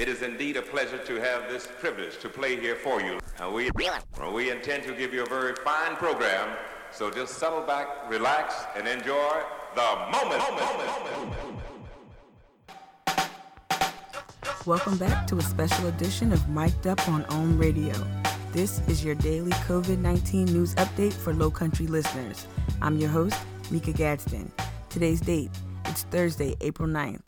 It is indeed a pleasure to have this privilege to play here for you. We, we intend to give you a very fine program, so just settle back, relax, and enjoy the moment. Welcome back to a special edition of Mic'd Up on OM Radio. This is your daily COVID 19 news update for Low Country listeners. I'm your host, Mika Gadsden. Today's date, it's Thursday, April 9th,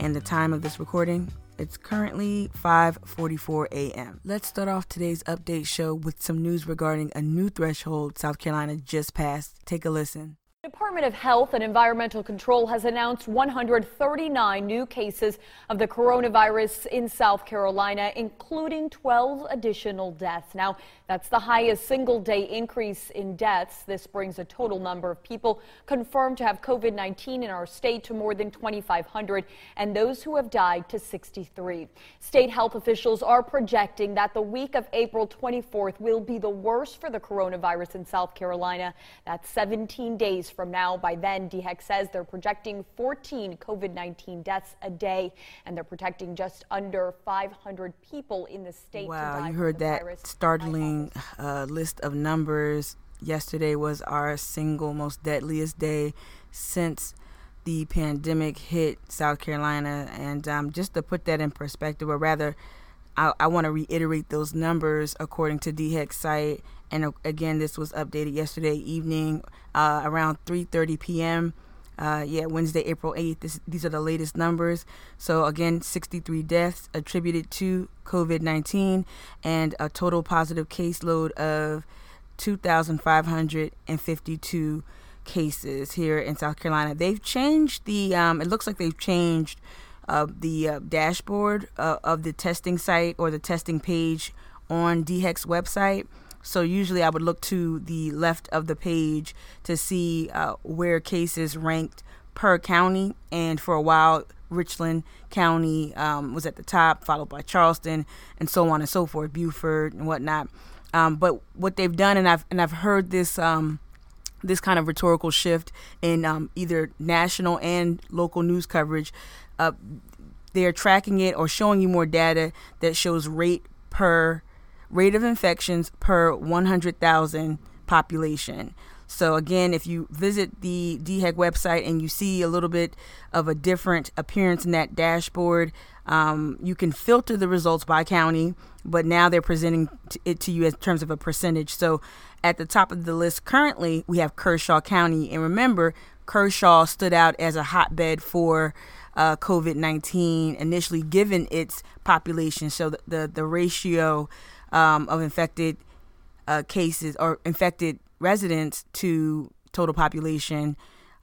and the time of this recording, it's currently 5:44 a.m. Let's start off today's update show with some news regarding a new threshold South Carolina just passed. Take a listen. Department of Health and Environmental Control has announced 139 new cases of the coronavirus in South Carolina, including 12 additional deaths. Now, that's the highest single day increase in deaths. This brings the total number of people confirmed to have COVID 19 in our state to more than 2,500 and those who have died to 63. State health officials are projecting that the week of April 24th will be the worst for the coronavirus in South Carolina. That's 17 days from now. By then, DHEC says they're projecting 14 COVID 19 deaths a day, and they're protecting just under 500 people in the state. Wow, you heard that virus. startling uh, list of numbers. Yesterday was our single most deadliest day since the pandemic hit South Carolina. And um, just to put that in perspective, or rather, I, I want to reiterate those numbers according to DHEC's site. And uh, again, this was updated yesterday evening uh, around 3:30 p.m. Uh, yeah, Wednesday, April 8th. This, these are the latest numbers. So, again, 63 deaths attributed to COVID 19 and a total positive caseload of 2,552 cases here in South Carolina. They've changed the, um, it looks like they've changed uh, the uh, dashboard uh, of the testing site or the testing page on DHEC's website. So usually I would look to the left of the page to see uh, where cases ranked per county. And for a while, Richland County um, was at the top, followed by Charleston, and so on and so forth, Beaufort and whatnot. Um, but what they've done, and I've and I've heard this um, this kind of rhetorical shift in um, either national and local news coverage. Uh, they're tracking it or showing you more data that shows rate per rate of infections per 100,000 population. So again, if you visit the DHEC website and you see a little bit of a different appearance in that dashboard, um, you can filter the results by county, but now they're presenting it to you in terms of a percentage. So at the top of the list currently, we have Kershaw County. And remember, Kershaw stood out as a hotbed for uh, COVID 19 initially, given its population. So the, the, the ratio um, of infected uh, cases or infected residents to total population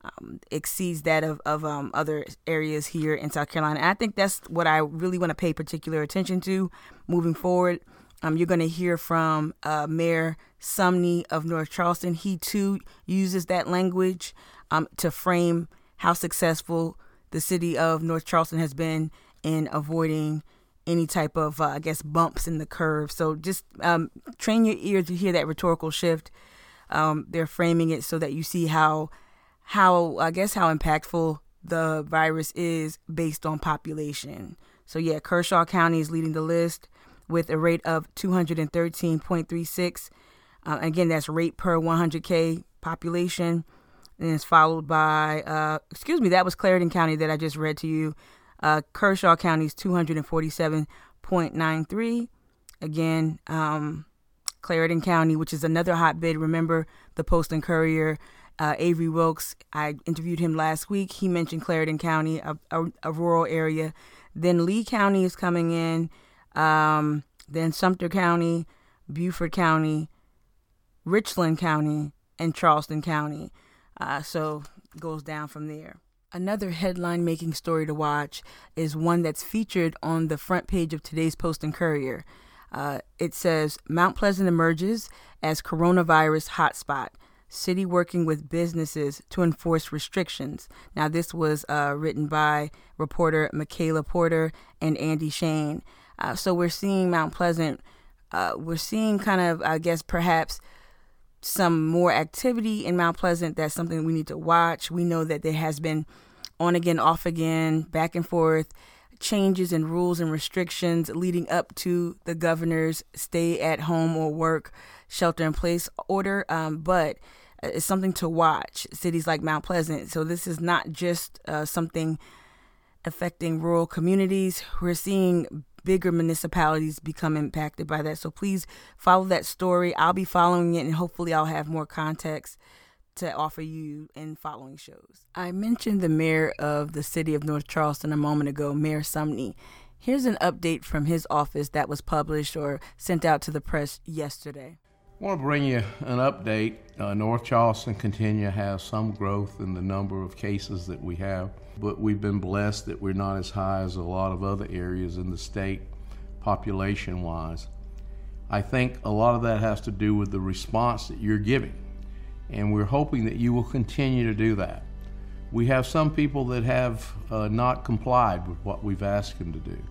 um, exceeds that of, of um, other areas here in South Carolina. And I think that's what I really want to pay particular attention to moving forward. Um, you're going to hear from uh, Mayor Summey of North Charleston. He too uses that language um, to frame how successful the city of North Charleston has been in avoiding any type of, uh, I guess, bumps in the curve. So just um, train your ear to hear that rhetorical shift. Um, they're framing it so that you see how, how I guess, how impactful the virus is based on population. So yeah, Kershaw County is leading the list with a rate of 213.36. Uh, again, that's rate per 100k population. And it's followed by, uh, excuse me, that was Clarendon County that I just read to you. Uh, Kershaw County is 247.93. Again, um, Clarendon County, which is another hotbed. Remember the Post and Courier, uh, Avery Wilks. I interviewed him last week. He mentioned Clarendon County, a, a, a rural area. Then Lee County is coming in. Um, then Sumter County, Beaufort County, Richland County, and Charleston County. Uh, so goes down from there. Another headline making story to watch is one that's featured on the front page of today's Post and Courier. Uh, it says Mount Pleasant emerges as coronavirus hotspot. City working with businesses to enforce restrictions. Now, this was uh, written by reporter Mikaela Porter and Andy Shain. Uh, so we're seeing Mount Pleasant. Uh, we're seeing kind of, I guess, perhaps some more activity in Mount Pleasant. That's something we need to watch. We know that there has been on again, off again, back and forth changes in rules and restrictions leading up to the governor's stay at home or work shelter in place order, um, but it's something to watch. Cities like Mount Pleasant. So this is not just uh, something affecting rural communities. We're seeing bigger municipalities become impacted by that. So please follow that story. I'll be following it, and hopefully, I'll have more context to offer you in following shows. I mentioned the mayor of the city of North Charleston a moment ago, Mayor Summey. Here's an update from his office that was published or sent out to the press yesterday. I want to bring you an update. Uh, North Charleston continue to have some growth in the number of cases that we have, but we've been blessed that we're not as high as a lot of other areas in the state population wise. I think a lot of that has to do with the response that you're giving, and we're hoping that you will continue to do that. We have some people that have uh, not complied with what we've asked them to do.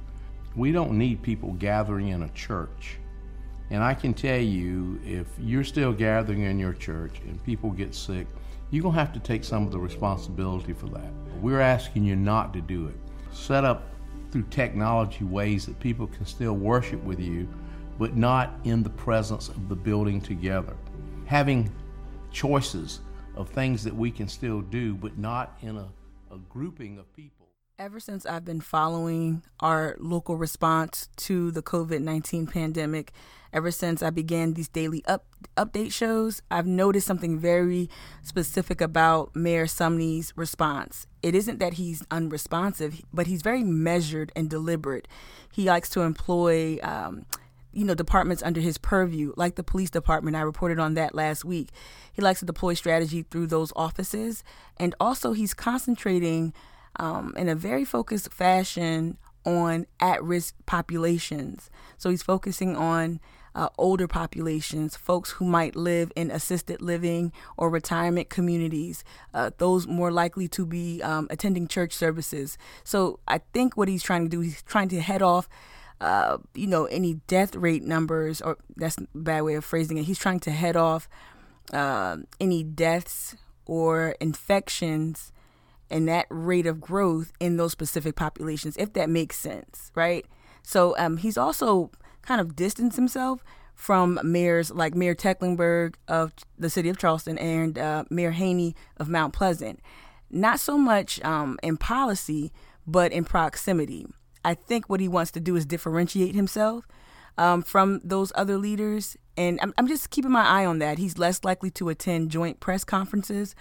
We don't need people gathering in a church and I can tell you, if you're still gathering in your church and people get sick, you're going to have to take some of the responsibility for that. We're asking you not to do it. Set up through technology ways that people can still worship with you, but not in the presence of the building together. Having choices of things that we can still do, but not in a, a grouping of people. Ever since I've been following our local response to the COVID 19 pandemic, ever since I began these daily up, update shows, I've noticed something very specific about Mayor Summey's response. It isn't that he's unresponsive, but he's very measured and deliberate. He likes to employ, um, you know, departments under his purview, like the police department. I reported on that last week. He likes to deploy strategy through those offices. And also, he's concentrating um, in a very focused fashion on at risk populations. So he's focusing on uh, older populations, folks who might live in assisted living or retirement communities, uh, those more likely to be um, attending church services. So I think what he's trying to do, he's trying to head off. Uh, you know, any death rate numbers, or that's a bad way of phrasing it. He's trying to head off uh, any deaths or infections and that rate of growth in those specific populations, if that makes sense, right? So um, he's also kind of distance himself from mayors like Mayor Tecklenburg of the city of Charleston and uh, Mayor Haynie of Mount Pleasant. Not so much um, in policy, but in proximity. I think what he wants to do is differentiate himself um, from those other leaders. And I'm, I'm just keeping my eye on that. He's less likely to attend joint press conferences.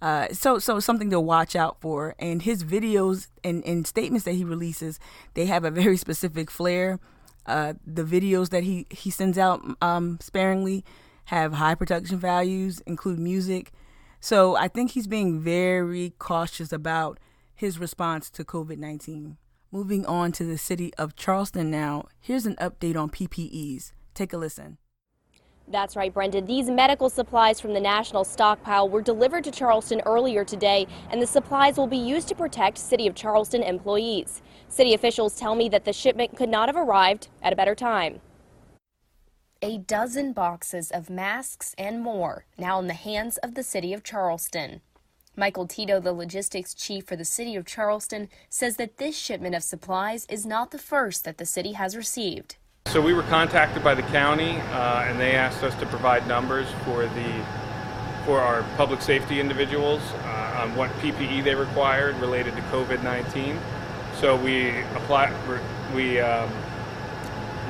Uh, so, so something to watch out for. And his videos and, and statements that he releases, they have a very specific flair uh, the videos that he, he sends out um, sparingly have high production values, include music. So I think he's being very cautious about his response to COVID 19. Moving on to the city of Charleston now, here's an update on PPEs. Take a listen. That's right, Brendan. These medical supplies from the national stockpile were delivered to Charleston earlier today, and the supplies will be used to protect City of Charleston employees. City officials tell me that the shipment could not have arrived at a better time. A dozen boxes of masks and more now in the hands of the City of Charleston. Michael Tito, the logistics chief for the City of Charleston, says that this shipment of supplies is not the first that the city has received. So we were contacted by the county, uh, and they asked us to provide numbers for the for our public safety individuals uh, on what PPE they required related to COVID-19. So we applied. We um,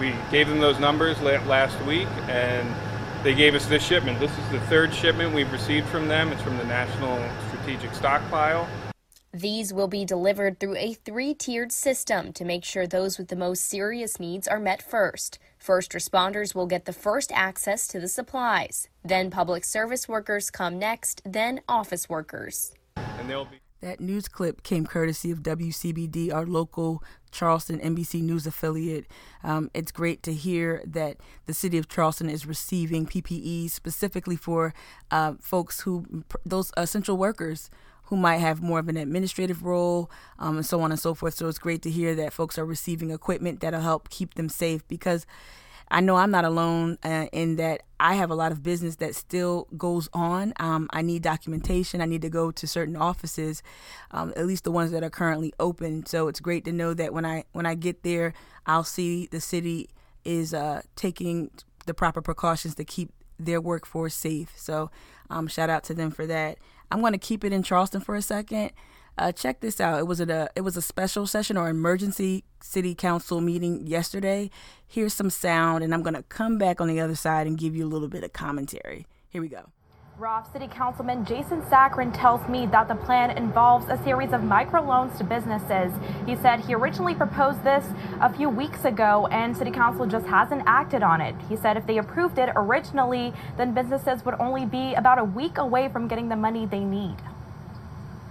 we gave them those numbers last week, and they gave us this shipment. This is the third shipment we've received from them. It's from the National Strategic Stockpile. These will be delivered through a three tiered system to make sure those with the most serious needs are met first. First responders will get the first access to the supplies. Then public service workers come next, then office workers. And they'll be that news clip came courtesy of WCBD, our local Charleston NBC News affiliate. Um, it's great to hear that the city of Charleston is receiving PPE specifically for uh, folks who, those essential workers who might have more of an administrative role um, and so on and so forth. So it's great to hear that folks are receiving equipment that'll help keep them safe because I know I'm not alone uh, in that I have a lot of business that still goes on. Um, I need documentation. I need to go to certain offices, um, at least the ones that are currently open. So it's great to know that when I when I get there, I'll see the city is uh, taking the proper precautions to keep their workforce safe. So um, shout out to them for that. I'm going to keep it in Charleston for a second. Uh, check this out. It was a it was a special session or emergency city council meeting yesterday. Here's some sound, and I'm gonna come back on the other side and give you a little bit of commentary. Here we go. Robb City Councilman Jason Sakran tells me that the plan involves a series of microloans to businesses. He said he originally proposed this a few weeks ago and City Council just hasn't acted on it. He said if they approved it originally, then businesses would only be about a week away from getting the money they need.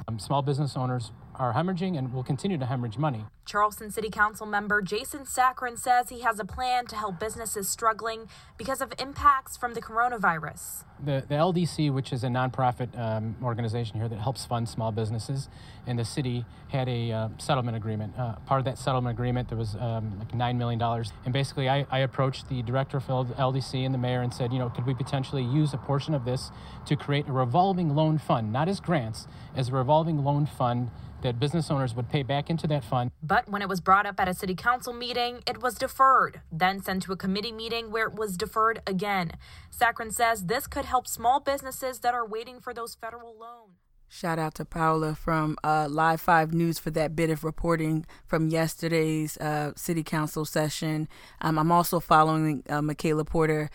Um, small business owners are hemorrhaging and will continue to hemorrhage money. Charleston City Council member Jason Sakran says he has a plan to help businesses struggling because of impacts from the coronavirus. The, the LDC, which is a nonprofit um, organization here that helps fund small businesses, and the city had a uh, settlement agreement. Uh, part of that settlement agreement, there was um, like $9 million. And basically, I, I approached the director of LDC and the mayor and said, you know, could we potentially use a portion of this to create a revolving loan fund, not as grants, as a revolving loan fund that business owners would pay back into that fund. But when it was brought up at a city council meeting, it was deferred, then sent to a committee meeting where it was deferred again. Sakran says this could help small businesses that are waiting for those federal loans. Shout out to Paula from uh, Live 5 News for that bit of reporting from yesterday's uh, city council session. Um, I'm also following uh, Mikaela Porter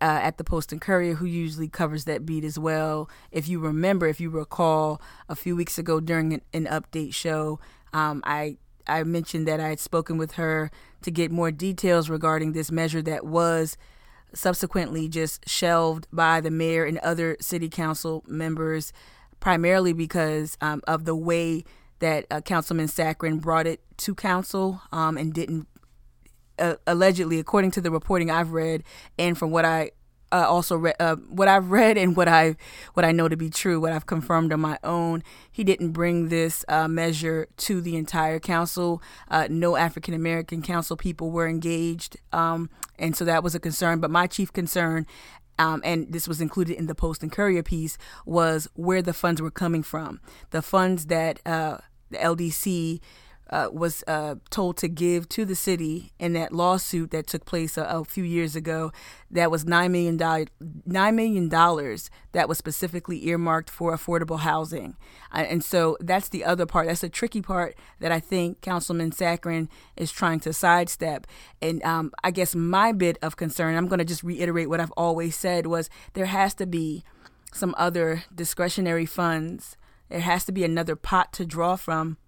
uh, at the Post and Courier, who usually covers that beat as well. If you remember, if you recall, a few weeks ago during an, an update show, um, I I mentioned that I had spoken with her to get more details regarding this measure that was subsequently just shelved by the mayor and other city council members, primarily because um, of the way that uh, Councilman Sakran brought it to council um, and didn't uh, allegedly, according to the reporting I've read, and from what I uh, also read, uh, what I've read and what I what I know to be true, what I've confirmed on my own, he didn't bring this uh, measure to the entire council. Uh, no African American council people were engaged, um, and so that was a concern. But my chief concern. Um, and this was included in the Post and Courier piece, was where the funds were coming from. The funds that uh, the LDC uh, was uh, told to give to the city in that lawsuit that took place a, a few years ago. That was nine million dollars. Nine million dollars that was specifically earmarked for affordable housing, uh, and so that's the other part. That's the tricky part that I think Councilman Sakran is trying to sidestep. And um, I guess my bit of concern, I'm going to just reiterate what I've always said, was there has to be some other discretionary funds. There has to be another pot to draw from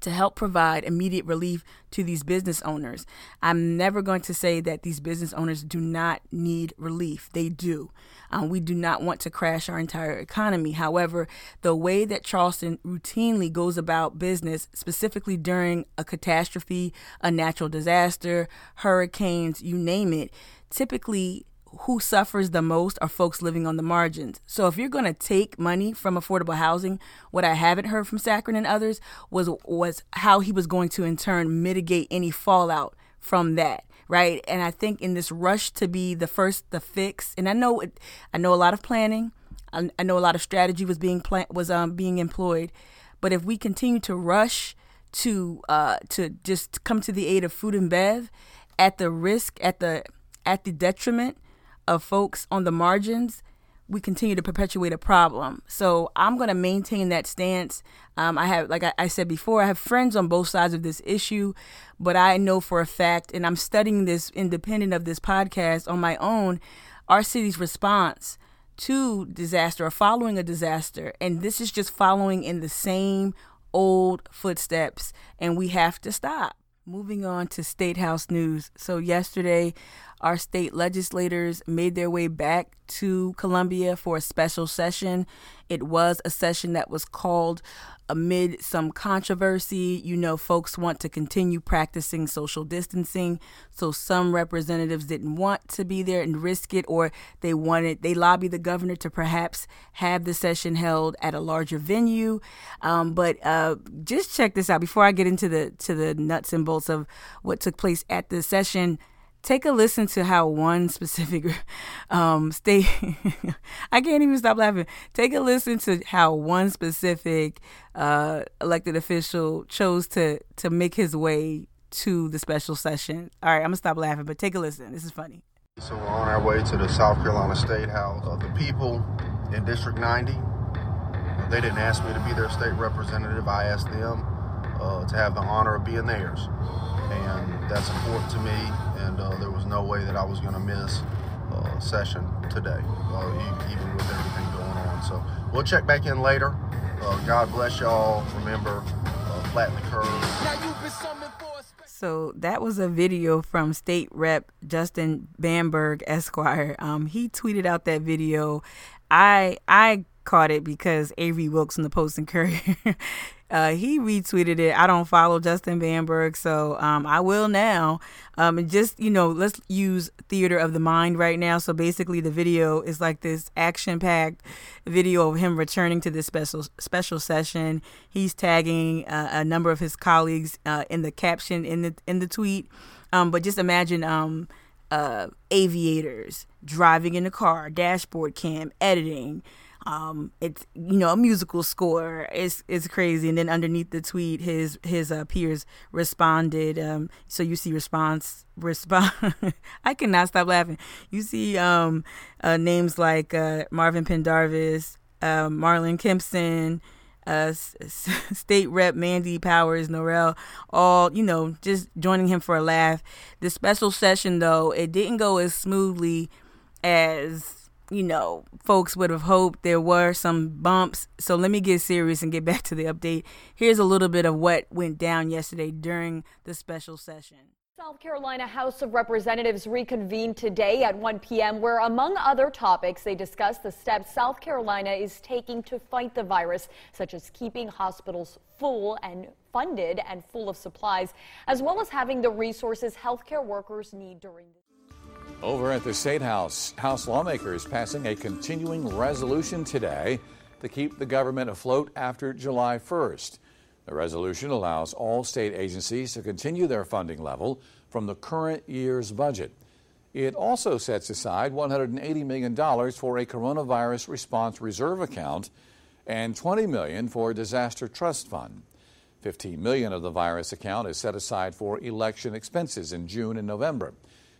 to help provide immediate relief to these business owners. I'm never going to say that these business owners do not need relief. They do. Um, we do not want to crash our entire economy. However, the way that Charleston routinely goes about business, specifically during a catastrophe, a natural disaster, hurricanes, you name it, typically who suffers the most are folks living on the margins. So if you're going to take money from affordable housing, what I haven't heard from Sakran and others was was how he was going to in turn mitigate any fallout from that, right? And I think in this rush to be the first the fix, and I know it, I know a lot of planning, I, I know a lot of strategy was being plan- was um being employed, but if we continue to rush to uh to just come to the aid of food and bev at the risk at the at the detriment of folks on the margins, we continue to perpetuate a problem. So I'm going to maintain that stance. Um, I have, like I, I, said before, I have friends on both sides of this issue, but I know for a fact, and I'm studying this independent of this podcast on my own, our city's response to disaster or following a disaster. And this is just following in the same old footsteps, and we have to stop. Moving on to State House news. So, yesterday, our state legislators made their way back to Columbia for a special session. It was a session that was called amid some controversy. You know, folks want to continue practicing social distancing. So some representatives didn't want to be there and risk it, or they wanted, they lobbied the governor to perhaps have the session held at a larger venue. Um, but uh, just check this out before I get into the to the nuts and bolts of what took place at the session take a listen to how one specific um, state I can't even stop laughing. Take a listen to how one specific uh, elected official chose to to make his way to the special session. All right, I'm gonna stop laughing, but take a listen. This is funny. So we're on our way to the South Carolina State House. Uh, the people in District 90, they didn't ask me to be their state representative. I asked them uh, to have the honor of being theirs, and that's important to me. And uh, there was no way that I was going to miss uh, session today, uh, even with everything going on. So we'll check back in later. Uh, God bless y'all. Remember, flatten the curve. So that was a video from State Rep Justin Bamberg Esquire. Um, he tweeted out that video. I I caught it because Avery Wilks in the Post and Courier Uh, he retweeted it. I don't follow Justin Bamberg, so um, I will now. Um, and just you know, let's use theater of the mind right now. So basically, the video is like this action-packed video of him returning to this special special session. He's tagging uh, a number of his colleagues uh, in the caption in the in the tweet. Um, but just imagine um, uh, aviators driving in a car, dashboard cam, editing. Um, it's you know a musical score. It's it's crazy. And then underneath the tweet, his his uh, peers responded. Um, so you see response respond. I cannot stop laughing. You see um, uh, names like uh, Marvin Pendarvis, uh, Marlon Kimpson. Uh, State Rep Mandy Powers, Norrell, all, you know, just joining him for a laugh. The special session, though, it didn't go as smoothly as you know, folks would have hoped there were some bumps. So let me get serious and get back to the update. Here's a little bit of what went down yesterday during the special session. South Carolina House of Representatives reconvened today at 1 p.m., where, among other topics, they discussed the steps South Carolina is taking to fight the virus, such as keeping hospitals full and funded and full of supplies, as well as having the resources healthcare workers need during this. Over at the State House, House lawmakers passing a continuing resolution today to keep the government afloat after July 1st. The resolution allows all state agencies to continue their funding level from the current year's budget. It also sets aside $180 million for a coronavirus response reserve account and 20 million for a disaster trust fund. 15 million of the virus account is set aside for election expenses in June and November.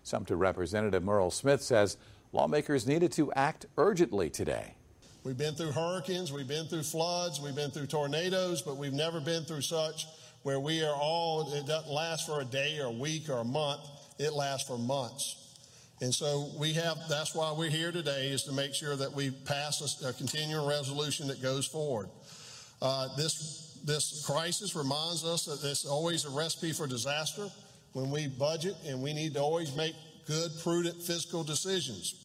Sumter Representative Murrell Smith says lawmakers needed to act urgently today. We've been through hurricanes, we've been through floods, we've been through tornadoes, but we've never been through such where we are all, it doesn't last for a day or a week or a month, it lasts for months. And so we have, that's why we're here today, is to make sure that we pass a, a continuing resolution that goes forward. Uh, this, this crisis reminds us that it's always a recipe for disaster when we budget, and we need to always make good, prudent fiscal decisions.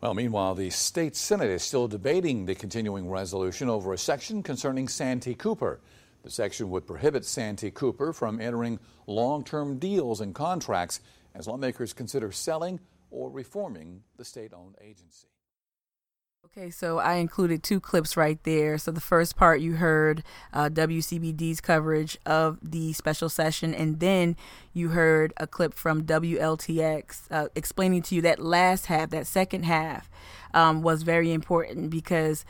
Well, meanwhile, the state Senate is still debating the continuing resolution over a section concerning Santee Cooper. The section would prohibit Santee Cooper from entering long term deals and contracts as lawmakers consider selling or reforming the state owned agency. Okay, so I included two clips right there. So the first part you heard uh, WCBD's coverage of the special session, and then you heard a clip from WLTX uh, explaining to you that last half, that second half, um, was very important because,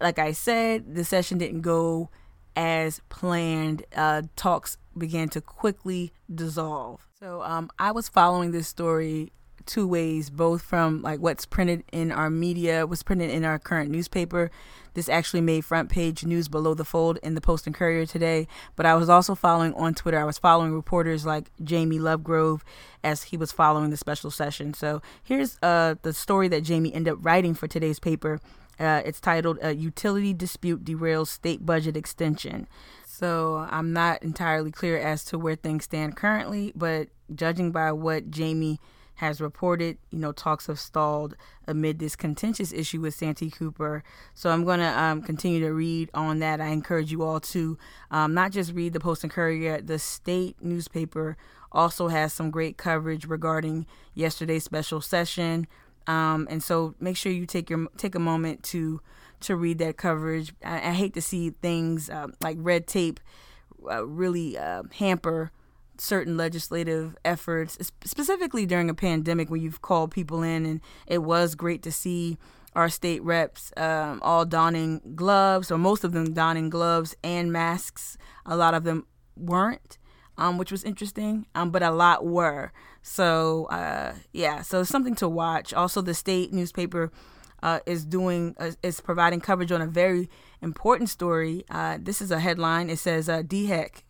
like I said, the session didn't go as planned. Uh, talks began to quickly dissolve. So um, I was following this story two ways, both from like what's printed in our media, what's printed in our current newspaper. This actually made front page news below the fold in the Post and Courier today. But I was also following on Twitter. I was following reporters like Jamie Lovegrove as he was following the special session. So here's uh, the story that Jamie ended up writing for today's paper. Uh, it's titled "A Utility Dispute Derails State Budget Extension." So I'm not entirely clear as to where things stand currently, but judging by what Jamie has reported, you know, talks have stalled amid this contentious issue with Santee Cooper. So I'm going to um, continue to read on that. I encourage you all to um, not just read the Post and Courier, the state newspaper also has some great coverage regarding yesterday's special session. Um, and so make sure you take your take a moment to to read that coverage. I, I hate to see things uh, like red tape uh, really uh, hamper certain legislative efforts, specifically during a pandemic when you've called people in, and it was great to see our state reps um, all donning gloves, or most of them donning gloves and masks. A lot of them weren't, um, which was interesting, um, but a lot were. So, uh, yeah, so something to watch. Also, the state newspaper uh, is doing uh, is providing coverage on a very important story. Uh, this is a headline. It says uh, DHEC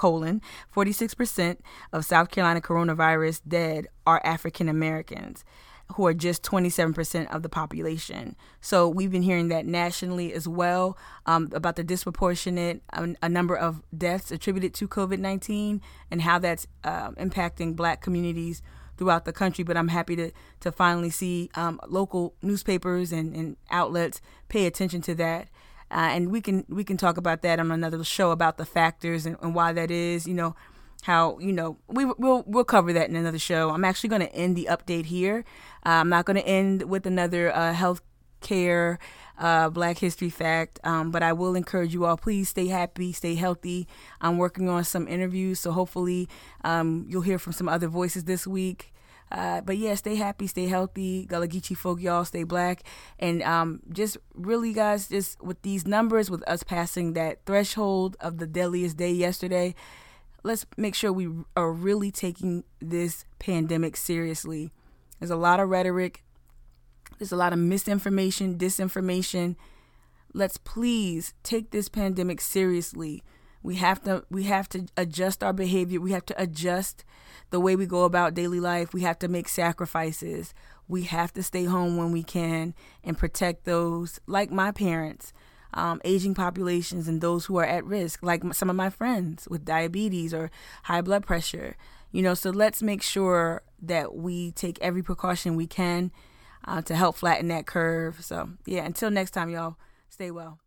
colon 46% of South Carolina coronavirus dead are African Americans who are just 27% of the population. So we've been hearing that nationally as well um, about the disproportionate um, a number of deaths attributed to COVID 19 and how that's uh, impacting black communities throughout the country. But I'm happy to, to finally see um, local newspapers and, and outlets pay attention to that. Uh, and we can we can talk about that on another show about the factors and, and why that is. You know, how you know we we'll we'll cover that in another show. I'm actually going to end the update here. Uh, I'm not going to end with another uh, health care uh, Black History fact, um, but I will encourage you all. Please stay happy, stay healthy. I'm working on some interviews, so hopefully um, you'll hear from some other voices this week. Uh, but yeah, stay happy, stay healthy. Geechee folk, y'all stay black. And um, just really, guys, just with these numbers, with us passing that threshold of the deadliest day yesterday, let's make sure we are really taking this pandemic seriously. There's a lot of rhetoric, there's a lot of misinformation, disinformation. Let's please take this pandemic seriously. We have to we have to adjust our behavior. We have to adjust the way we go about daily life. We have to make sacrifices. We have to stay home when we can and protect those like my parents um, aging populations and those who are at risk, like some of my friends with diabetes or high blood pressure. You know, so let's make sure that we take every precaution we can uh, to help flatten that curve. So, yeah, until next time, y'all, stay well.